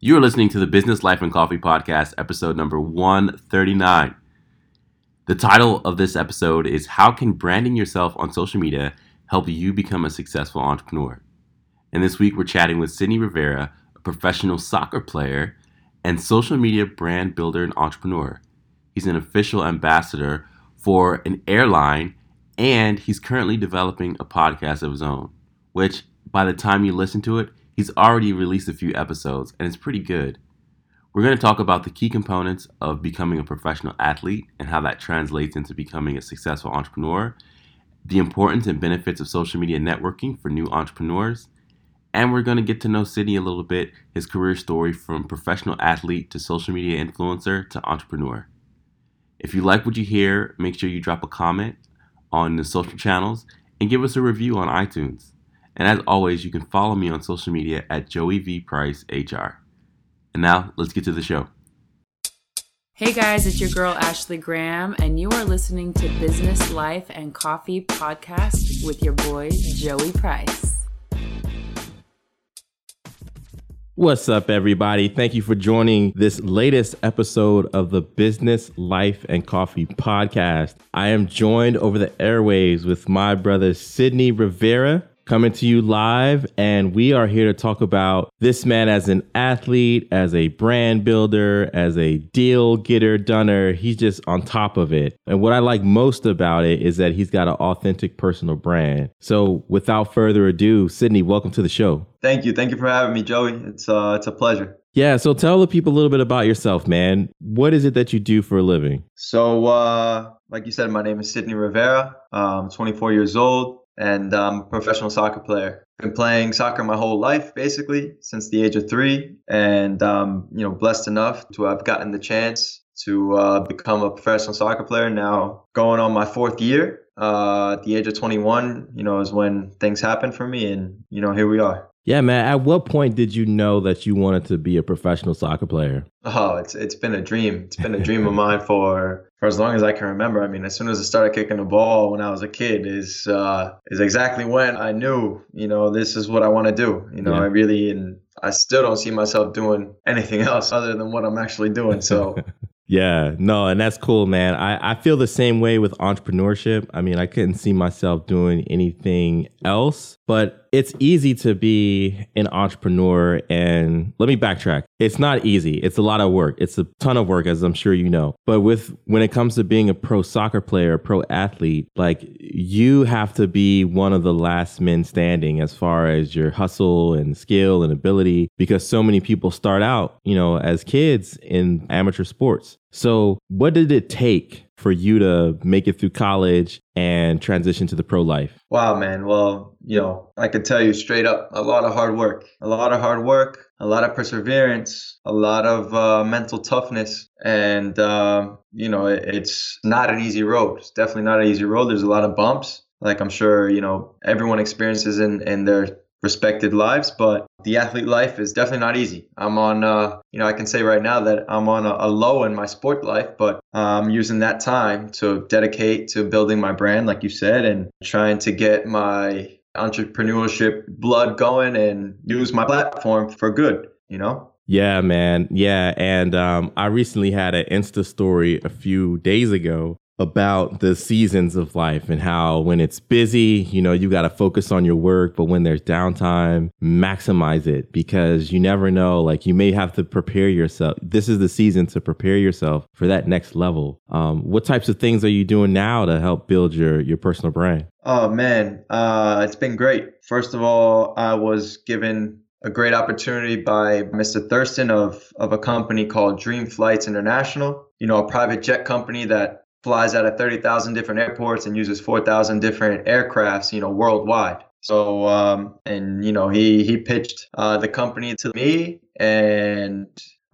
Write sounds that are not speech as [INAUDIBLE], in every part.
You are listening to the Business Life and Coffee Podcast, episode number 139. The title of this episode is How Can Branding Yourself on Social Media Help You Become a Successful Entrepreneur? And this week we're chatting with Sydney Rivera, a professional soccer player and social media brand builder and entrepreneur. He's an official ambassador for an airline and he's currently developing a podcast of his own, which by the time you listen to it, he's already released a few episodes and it's pretty good. We're going to talk about the key components of becoming a professional athlete and how that translates into becoming a successful entrepreneur, the importance and benefits of social media networking for new entrepreneurs, and we're going to get to know Sydney a little bit, his career story from professional athlete to social media influencer to entrepreneur. If you like what you hear, make sure you drop a comment on the social channels and give us a review on iTunes. And as always, you can follow me on social media at Joey V Price HR. And now let's get to the show. Hey guys, it's your girl Ashley Graham, and you are listening to Business Life and Coffee Podcast with your boy Joey Price. What's up, everybody? Thank you for joining this latest episode of the Business, Life, and Coffee podcast. I am joined over the airwaves with my brother, Sydney Rivera coming to you live. And we are here to talk about this man as an athlete, as a brand builder, as a deal getter, dunner. He's just on top of it. And what I like most about it is that he's got an authentic personal brand. So without further ado, Sydney, welcome to the show. Thank you. Thank you for having me, Joey. It's uh it's a pleasure. Yeah, so tell the people a little bit about yourself, man. What is it that you do for a living? So, uh, like you said, my name is Sydney Rivera. I'm 24 years old and I'm a professional soccer player. Been playing soccer my whole life, basically, since the age of three, and um, you know, blessed enough to have gotten the chance to uh, become a professional soccer player. Now, going on my fourth year, uh, at the age of 21, you know, is when things happen for me, and you know, here we are. Yeah, man. At what point did you know that you wanted to be a professional soccer player? Oh, it's it's been a dream. It's been a dream of mine for for as long as I can remember. I mean, as soon as I started kicking the ball when I was a kid is uh, is exactly when I knew, you know, this is what I want to do. You know, yeah. I really and I still don't see myself doing anything [LAUGHS] else other than what I'm actually doing. So [LAUGHS] Yeah, no, and that's cool, man. I, I feel the same way with entrepreneurship. I mean, I couldn't see myself doing anything else, but it's easy to be an entrepreneur. And let me backtrack. It's not easy. It's a lot of work. It's a ton of work, as I'm sure you know. But with when it comes to being a pro soccer player, pro athlete, like you have to be one of the last men standing as far as your hustle and skill and ability, because so many people start out, you know, as kids in amateur sports. So, what did it take for you to make it through college and transition to the pro life? Wow, man. Well, you know, I can tell you straight up a lot of hard work, a lot of hard work, a lot of perseverance, a lot of uh, mental toughness. And, uh, you know, it, it's not an easy road. It's definitely not an easy road. There's a lot of bumps, like I'm sure, you know, everyone experiences in, in their respected lives, but the athlete life is definitely not easy. I'm on, uh, you know, I can say right now that I'm on a, a low in my sport life, but I'm using that time to dedicate to building my brand, like you said, and trying to get my entrepreneurship blood going and use my platform for good, you know? Yeah, man. Yeah. And um, I recently had an Insta story a few days ago about the seasons of life and how when it's busy, you know, you got to focus on your work, but when there's downtime, maximize it because you never know. Like you may have to prepare yourself. This is the season to prepare yourself for that next level. Um, what types of things are you doing now to help build your your personal brand? Oh man, uh, it's been great. First of all, I was given a great opportunity by Mr. Thurston of of a company called Dream Flights International. You know, a private jet company that flies out of 30,000 different airports and uses 4,000 different aircrafts, you know, worldwide. So, um, and you know, he he pitched uh, the company to me, and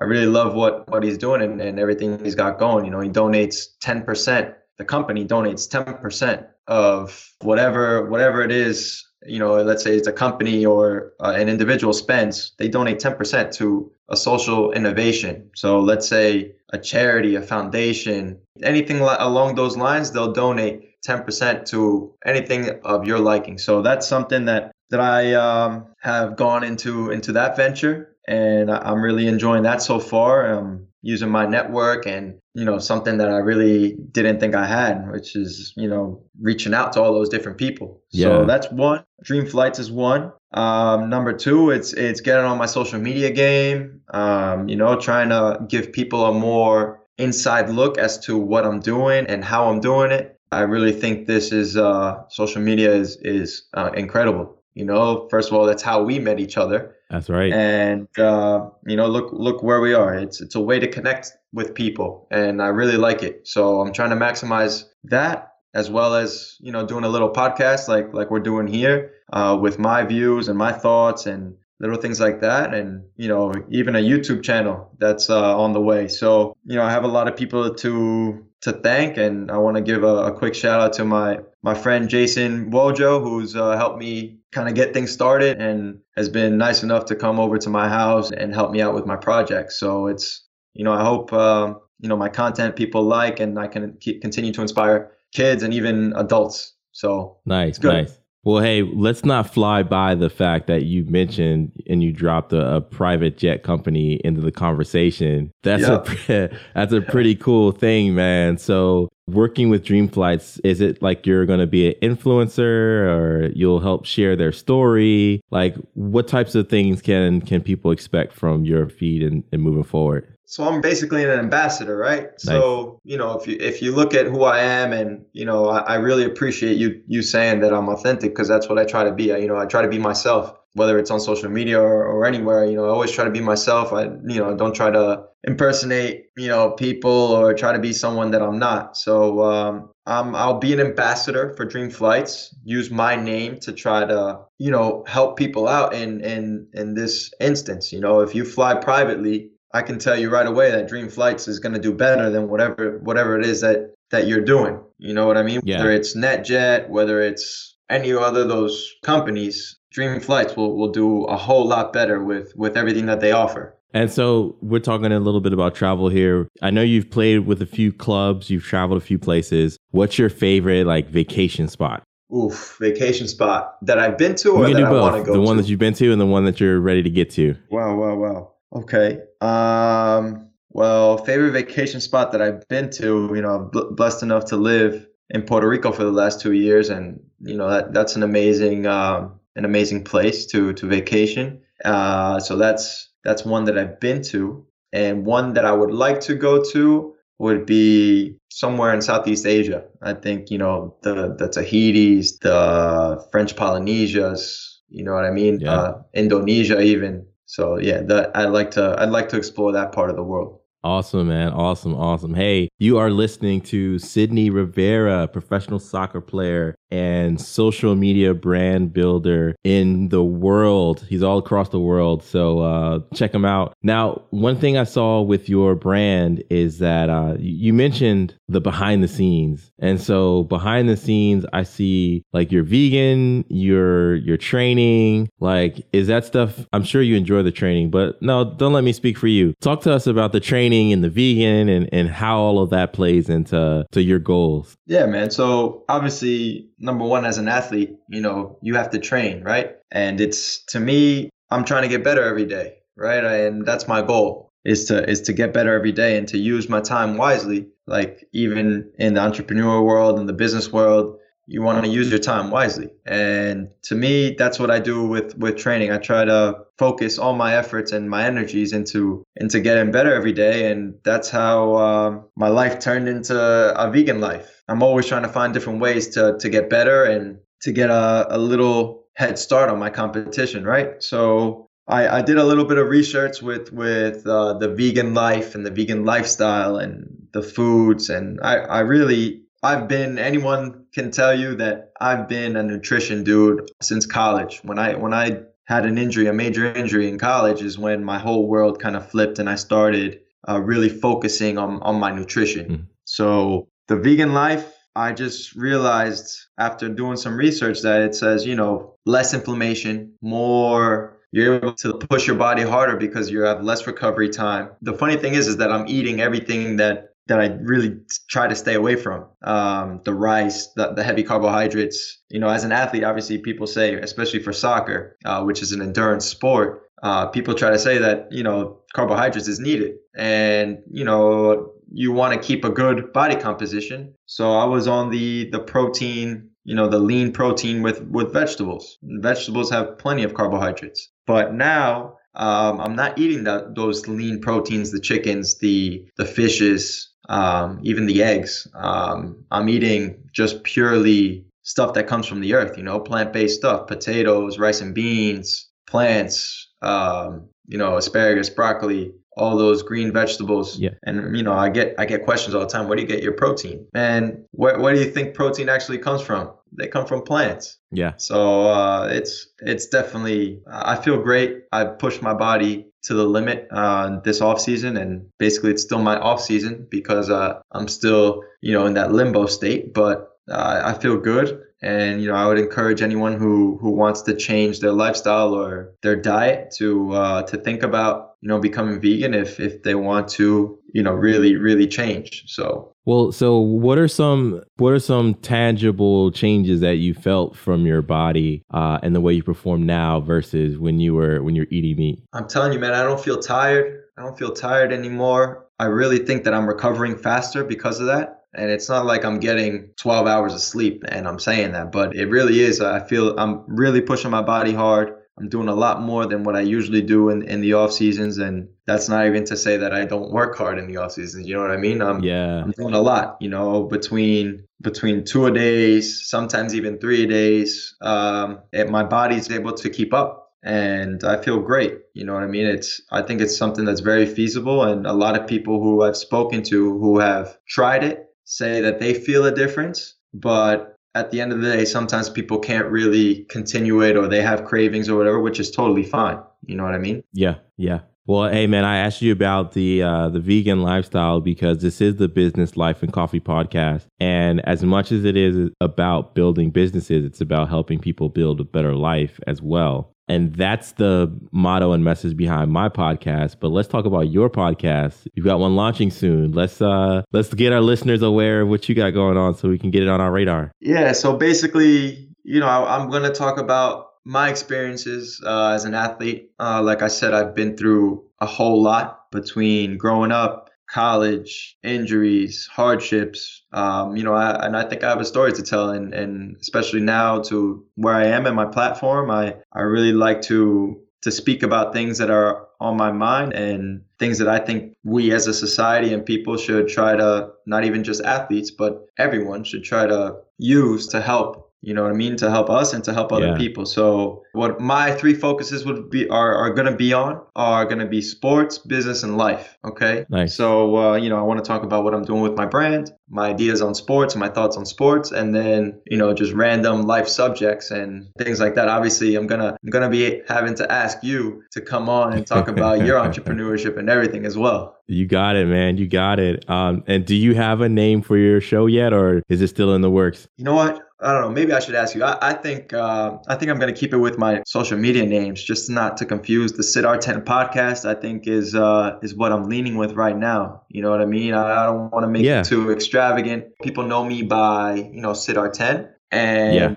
I really love what what he's doing and, and everything he's got going. You know, he donates 10%. The company donates 10% of whatever whatever it is. You know, let's say it's a company or uh, an individual spends, they donate 10% to a social innovation. So let's say a charity, a foundation, anything along those lines, they'll donate 10% to anything of your liking. So that's something that that I um, have gone into into that venture, and I'm really enjoying that so far. I'm using my network and you know something that I really didn't think I had, which is you know reaching out to all those different people. Yeah. So that's one. Dream Flights is one. Um, number two, it's it's getting on my social media game. Um, you know, trying to give people a more inside look as to what I'm doing and how I'm doing it. I really think this is uh, social media is is uh, incredible. You know, first of all, that's how we met each other. That's right. And uh, you know, look look where we are. It's it's a way to connect with people, and I really like it. So I'm trying to maximize that as well as you know doing a little podcast like like we're doing here uh, with my views and my thoughts and little things like that. And you know even a youtube channel that's uh, on the way. So you know i have a lot of people to to thank. And i want to give a, a, quick shout out to my my friend jason wojo who's uh, helped me kind of get things started and has been nice enough to come over to my house and help me out with my project. So it's you know i hope uh, you know my content people like and i can keep, continue to inspire kids and even adults so nice nice well, hey, let's not fly by the fact that you mentioned and you dropped a, a private jet company into the conversation. That's a [LAUGHS] that's a pretty cool thing, man. So, working with Dream Flights, is it like you're going to be an influencer or you'll help share their story? Like, what types of things can can people expect from your feed and, and moving forward? So I'm basically an ambassador, right? Nice. So you know, if you if you look at who I am, and you know, I, I really appreciate you you saying that I'm authentic because that's what I try to be. I, you know, I try to be myself, whether it's on social media or, or anywhere. You know, I always try to be myself. I you know don't try to impersonate you know people or try to be someone that I'm not. So um, I'm I'll be an ambassador for Dream Flights. Use my name to try to you know help people out in in in this instance. You know, if you fly privately I can tell you right away that Dream Flights is going to do better than whatever whatever it is that that you're doing. You know what I mean? Yeah. Whether it's NetJet, whether it's any other those companies, Dream Flights will, will do a whole lot better with with everything that they offer. And so we're talking a little bit about travel here. I know you've played with a few clubs, you've traveled a few places. What's your favorite like vacation spot? Oof, vacation spot that I've been to or that I want to go The to? one that you've been to and the one that you're ready to get to. Wow, wow, wow. Okay. Um, well, favorite vacation spot that I've been to, you know, I'm blessed enough to live in Puerto Rico for the last two years, and you know that that's an amazing um, an amazing place to to vacation. Uh, so that's that's one that I've been to, and one that I would like to go to would be somewhere in Southeast Asia. I think you know the the Tahiti's, the French Polynesias. You know what I mean? Yeah. Uh, Indonesia, even. So yeah, that I'd like to I'd like to explore that part of the world. Awesome, man. Awesome, awesome. Hey, you are listening to Sydney Rivera, professional soccer player and social media brand builder in the world. He's all across the world. So uh, check him out. Now, one thing I saw with your brand is that uh, you mentioned the behind the scenes. And so behind the scenes, I see like you're vegan, you're you're training. Like, is that stuff? I'm sure you enjoy the training, but no, don't let me speak for you. Talk to us about the training and the vegan and, and how all of that plays into to your goals. Yeah, man. So obviously number one as an athlete you know you have to train right? And it's to me i'm trying to get better every day right? And that's my goal is to is to get better every day and to use my time wisely like even in the entrepreneur world and the business world you want to use your time wisely. And to me that's what i do with with training. I try to focus all my efforts and my energies into into getting better every day. And that's how uh, my life turned into a vegan life. I'm always trying to find different ways to to get better and to get a, a little head start on my competition right? So I, I did a little bit of research with with uh, the vegan life and the vegan lifestyle and the foods. And I, I really I've been anyone can tell you that I've been a nutrition dude since college. When I when I had an injury, a major injury in college is when my whole world kind of flipped and I started uh, really focusing on on my nutrition. Mm. So the vegan life, I just realized after doing some research that it says, you know, less inflammation, more you're able to push your body harder because you have less recovery time. The funny thing is, is that I'm eating everything that that I really try to stay away from. Um, the rice, the, the heavy carbohydrates. You know, as an athlete, obviously people say, especially for soccer, uh, which is an endurance sport, uh, people try to say that you know carbohydrates is needed, and you know you want to keep a good body composition. So I was on the the protein, you know, the lean protein with with vegetables. Vegetables have plenty of carbohydrates, but now um, I'm not eating that those lean proteins, the chickens, the the fishes, um, even the eggs. Um, I'm eating just purely stuff that comes from the earth. You know, plant based stuff, potatoes, rice and beans, plants. Um, you know, asparagus, broccoli, all those green vegetables. Yeah. And you know, I get I get questions all the time. Where do you get your protein? And where where do you think protein actually comes from? They come from plants. Yeah. So uh, it's it's definitely I feel great. I pushed my body to the limit uh, this off season, and basically it's still my off season because uh, I'm still you know in that limbo state. But uh, I feel good, and you know I would encourage anyone who who wants to change their lifestyle or their diet to uh, to think about you know becoming vegan if if they want to you know really really change. So Well, so what are some what are some tangible changes that you felt from your body uh, and the way you perform now versus when you were when you're eating meat? I'm telling you, man, I don't feel tired. I don't feel tired anymore. I really think that I'm recovering faster because of that. And it's not like I'm getting 12 hours of sleep and I'm saying that, but it really is. I feel I'm really pushing my body hard. I'm doing a lot more than what I usually do in, in the off seasons. And that's not even to say that I don't work hard in the off seasons. You know what I mean? I'm, Yeah. I'm doing a lot, you know, between between two a days, sometimes even three a days. Um, and my body's able to keep up, and I feel great. You know what I mean? It's I think it's something that's very feasible, and a lot of people who I've spoken to who have tried it say that they feel a difference, but at the end of the day, sometimes people can't really continue it, or they have cravings or whatever, which is totally fine. You know what I mean? Yeah, yeah. Well, hey man, I asked you about the uh, the vegan lifestyle because this is the Business Life and Coffee podcast, and as much as it is about building businesses, it's about helping people build a better life as well. And that's the motto and message behind my podcast. But let's talk about your podcast. You've got one launching soon. Let's uh let's get our listeners aware of what you got going on so we can get it on our radar. Yeah, so basically, you know, I, I'm going to talk about my experiences uh, as an athlete. Uh, like I said, I've been through a whole lot between growing up, college, injuries, hardships. Um, you know, I, and I think I have a story to tell, and, and especially now to where I am in my platform, I, I really like to to speak about things that are on my mind and things that I think we as a society and people should try to not even just athletes, but everyone should try to use to help you know what I mean, to help us and to help other Yeah. people. So what my three focuses would be are, are going to be on are going to be sports, business, and life. Okay. Nice. So uh, you know, I want to talk about what I'm doing with my brand, my ideas on sports, my thoughts on sports, and then you know, just random life subjects and things like that. Obviously, I'm gonna I'm gonna be having to ask you to come on and talk about your [LAUGHS] entrepreneurship and everything as well. You got it, man. You got it. Um, and do you have a name for your show yet, or is it still in the works? You know what? I don't know. Maybe I should ask you. I, I think uh, I think I'm gonna keep it with my social media names, just not to confuse. The Sid R10 podcast, I think, is uh, is what I'm leaning with right now. You know what I mean? I, I don't want to make Yeah. it too extravagant. People know me by you know Sid R10, and Yeah.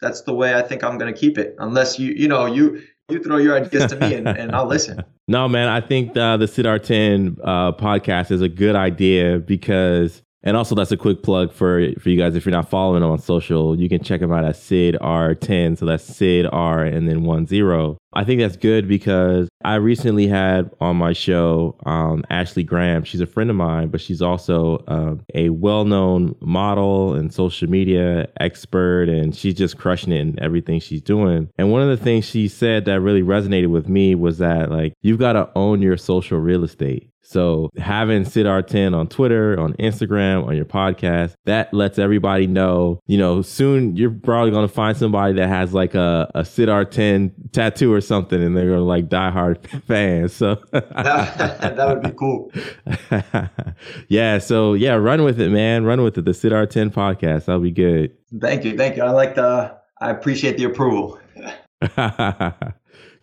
that's the way I think I'm gonna keep it. Unless you you know you you throw your ideas to me and, and I'll listen. [LAUGHS] No, man. I think the Sid R10 uh, podcast is a good idea because, and also that's a quick plug for for you guys. If you're not following him on social, you can check him out at Sid R10. So that's Sid R and then one zero. I think that's good because I recently had on my show um, Ashley Graham. She's a friend of mine, but she's also uh, a well-known model and social media expert, and she's just crushing it in everything she's doing. And one of the things she said that really resonated with me was that like you've got to own your social real estate. So having Sid R10 on Twitter, on Instagram, on your podcast, that lets everybody know, you know, soon you're probably going to find somebody that has like a, a Sid R10 tattoo or something and they're to like diehard [LAUGHS] fans. So [LAUGHS] that would be cool. [LAUGHS] yeah. So yeah, run with it, man. Run with it. The Sid R10 podcast. That'll be good. Thank you, thank you. I like the. I appreciate the approval.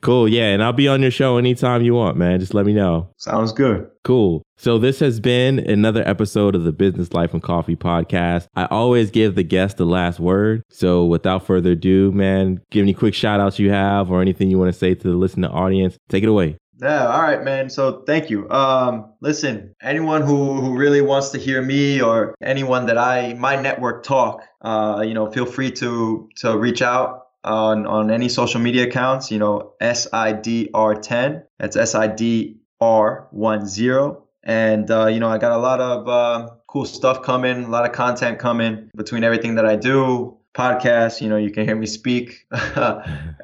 Cool. Yeah. And I'll be on your show anytime you want, man. Just let me know. Sounds good. Cool. So this has been another episode of the Business Life and Coffee podcast. I always give the guest the last word. So without further ado, man, give any quick shout outs you have or anything you want to say to the listening audience. Take it away. Yeah, all right, man. So thank you. Um, listen, anyone who, who really wants to hear me or anyone that I my network talk, uh, you know, feel free to to reach out on on any social media accounts. You know, SIDR10. That's SIDR10. And uh, you know, I got a lot of uh, cool stuff coming, a lot of content coming between everything that I do. Podcast, you know, you can hear me speak, [LAUGHS]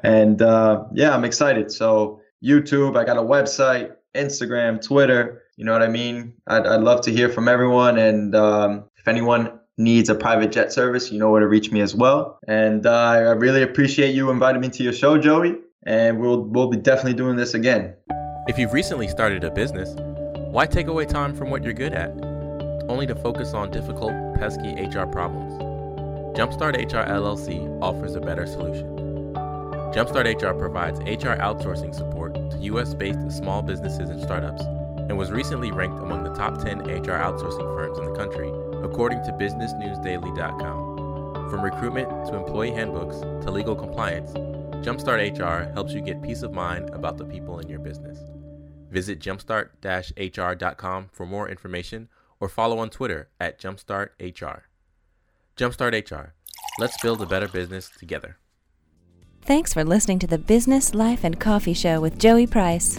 and uh, yeah, I'm excited. So YouTube, I got a website, Instagram, Twitter. You know what I mean? I'd, I'd love to hear from everyone, and um, if anyone needs a private jet service, you know where to reach me as well. And uh, I really appreciate you inviting me to your show, Joey. And we'll we'll be definitely doing this again. If you've recently started a business, why take away time from what you're good at, only to focus on difficult, pesky HR problems? Jumpstart HR LLC offers a better solution. Jumpstart HR provides HR outsourcing support to US based small businesses and startups and was recently ranked among the top 10 HR outsourcing firms in the country according to BusinessNewsDaily.com. From recruitment to employee handbooks to legal compliance, Jumpstart HR helps you get peace of mind about the people in your business. Visit jumpstart-hr.com for more information or follow on Twitter at jumpstarthr. Jumpstart HR. Let's build a better business together. Thanks for listening to the Business, Life, and Coffee Show with Joey Price.